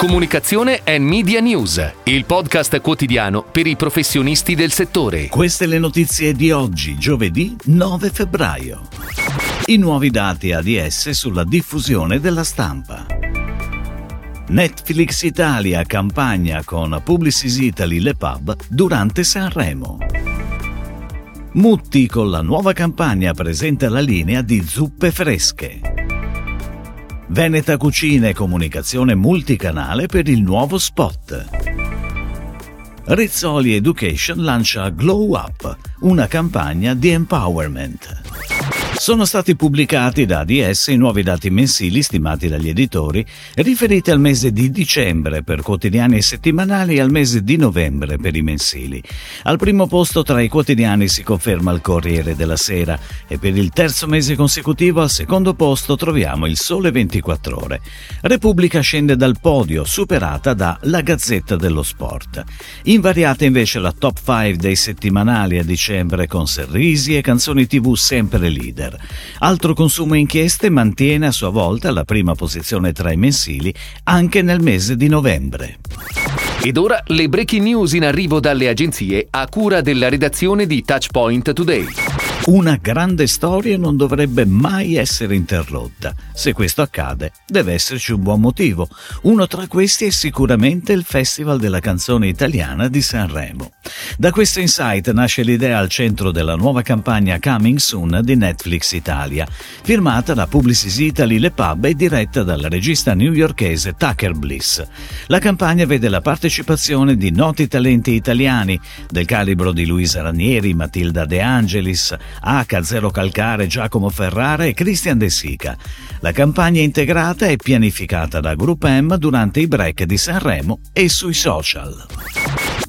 Comunicazione e Media News, il podcast quotidiano per i professionisti del settore. Queste le notizie di oggi, giovedì 9 febbraio. I nuovi dati ADS sulla diffusione della stampa. Netflix Italia campagna con Publicis Italy Le Pub durante Sanremo. Mutti con la nuova campagna presenta la linea di zuppe fresche. Veneta Cucina e Comunicazione Multicanale per il nuovo spot. Rizzoli Education lancia Glow Up, una campagna di empowerment. Sono stati pubblicati da ADS i nuovi dati mensili stimati dagli editori riferiti al mese di dicembre per quotidiani e settimanali e al mese di novembre per i mensili. Al primo posto tra i quotidiani si conferma il Corriere della Sera e per il terzo mese consecutivo al secondo posto troviamo il Sole 24 Ore. Repubblica scende dal podio, superata da La Gazzetta dello Sport. Invariata invece la top 5 dei settimanali a dicembre con sorrisi e canzoni tv sempre leader. Twitter. Altro consumo inchieste mantiene a sua volta la prima posizione tra i mensili anche nel mese di novembre. Ed ora le breaking news in arrivo dalle agenzie a cura della redazione di Touchpoint Today. Una grande storia non dovrebbe mai essere interrotta. Se questo accade, deve esserci un buon motivo. Uno tra questi è sicuramente il Festival della canzone italiana di Sanremo. Da questo insight nasce l'idea al centro della nuova campagna Coming Soon di Netflix Italia, firmata da Publicis Italy Le Pub e diretta dal regista newyorkese Tucker Bliss. La campagna vede la partecipazione di noti talenti italiani, del calibro di Luisa Ranieri, Matilda De Angelis, H. Zero Calcare, Giacomo Ferrara e Christian De Sica. La campagna integrata è pianificata da Group M durante i break di Sanremo e sui social.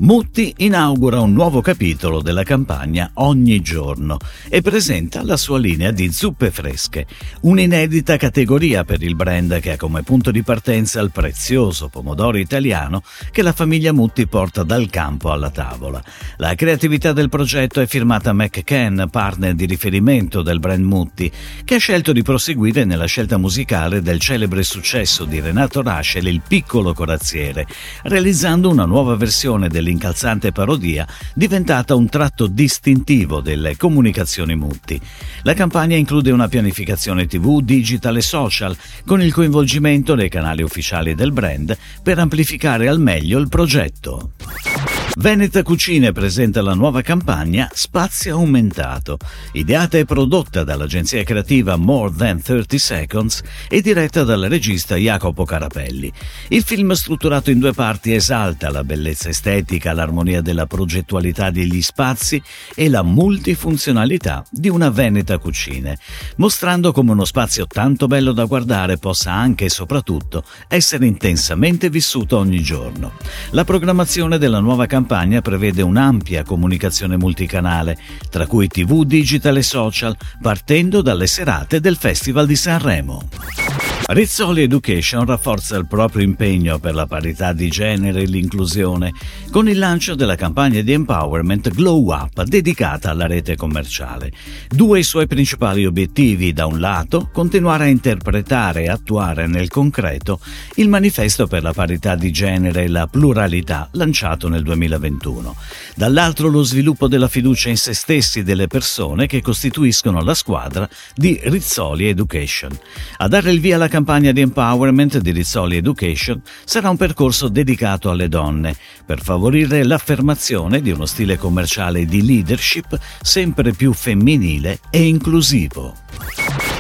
Mutti inaugura un nuovo capitolo della campagna Ogni giorno e presenta la sua linea di zuppe fresche, un'inedita categoria per il brand che ha come punto di partenza il prezioso pomodoro italiano che la famiglia Mutti porta dal campo alla tavola. La creatività del progetto è firmata McCann, partner di riferimento del brand Mutti, che ha scelto di proseguire nella scelta musicale del celebre successo di Renato Raschel, Il piccolo corazziere, realizzando una nuova versione del l'incalzante parodia diventata un tratto distintivo delle comunicazioni Mutti. La campagna include una pianificazione TV, digital e social, con il coinvolgimento dei canali ufficiali del brand per amplificare al meglio il progetto. Veneta Cucine presenta la nuova campagna Spazio Aumentato, ideata e prodotta dall'agenzia creativa More Than 30 Seconds e diretta dal regista Jacopo Carapelli. Il film strutturato in due parti esalta la bellezza estetica, l'armonia della progettualità degli spazi e la multifunzionalità di una Veneta Cucine, mostrando come uno spazio tanto bello da guardare possa anche e soprattutto essere intensamente vissuto ogni giorno. La programmazione della nuova campagna campagna prevede un'ampia comunicazione multicanale, tra cui TV, digital e social, partendo dalle serate del Festival di Sanremo. Rizzoli Education rafforza il proprio impegno per la parità di genere e l'inclusione con il lancio della campagna di empowerment Glow Up dedicata alla rete commerciale. Due i suoi principali obiettivi, da un lato, continuare a interpretare e attuare nel concreto il manifesto per la parità di genere e la pluralità lanciato nel 2021, dall'altro lo sviluppo della fiducia in se stessi delle persone che costituiscono la squadra di Rizzoli Education. A dare il via alla campagna campagna di empowerment di Rizzoli Education sarà un percorso dedicato alle donne per favorire l'affermazione di uno stile commerciale di leadership sempre più femminile e inclusivo.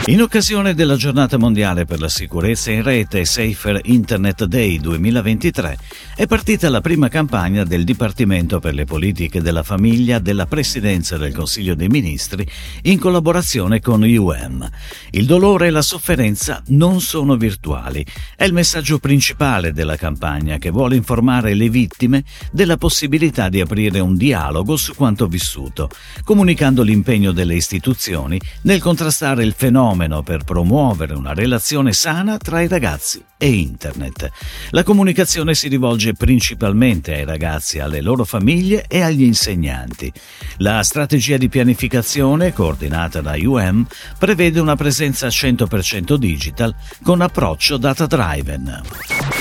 In occasione della giornata mondiale per la sicurezza in rete Safer Internet Day 2023 è partita la prima campagna del Dipartimento per le politiche della famiglia della Presidenza del Consiglio dei Ministri in collaborazione con UM. Il dolore e la sofferenza non sono virtuali. È il messaggio principale della campagna che vuole informare le vittime della possibilità di aprire un dialogo su quanto vissuto, comunicando l'impegno delle istituzioni nel contrastare il fenomeno fenomeno per promuovere una relazione sana tra i ragazzi e Internet. La comunicazione si rivolge principalmente ai ragazzi, alle loro famiglie e agli insegnanti. La strategia di pianificazione, coordinata da UM, prevede una presenza 100% digital con approccio data-driven.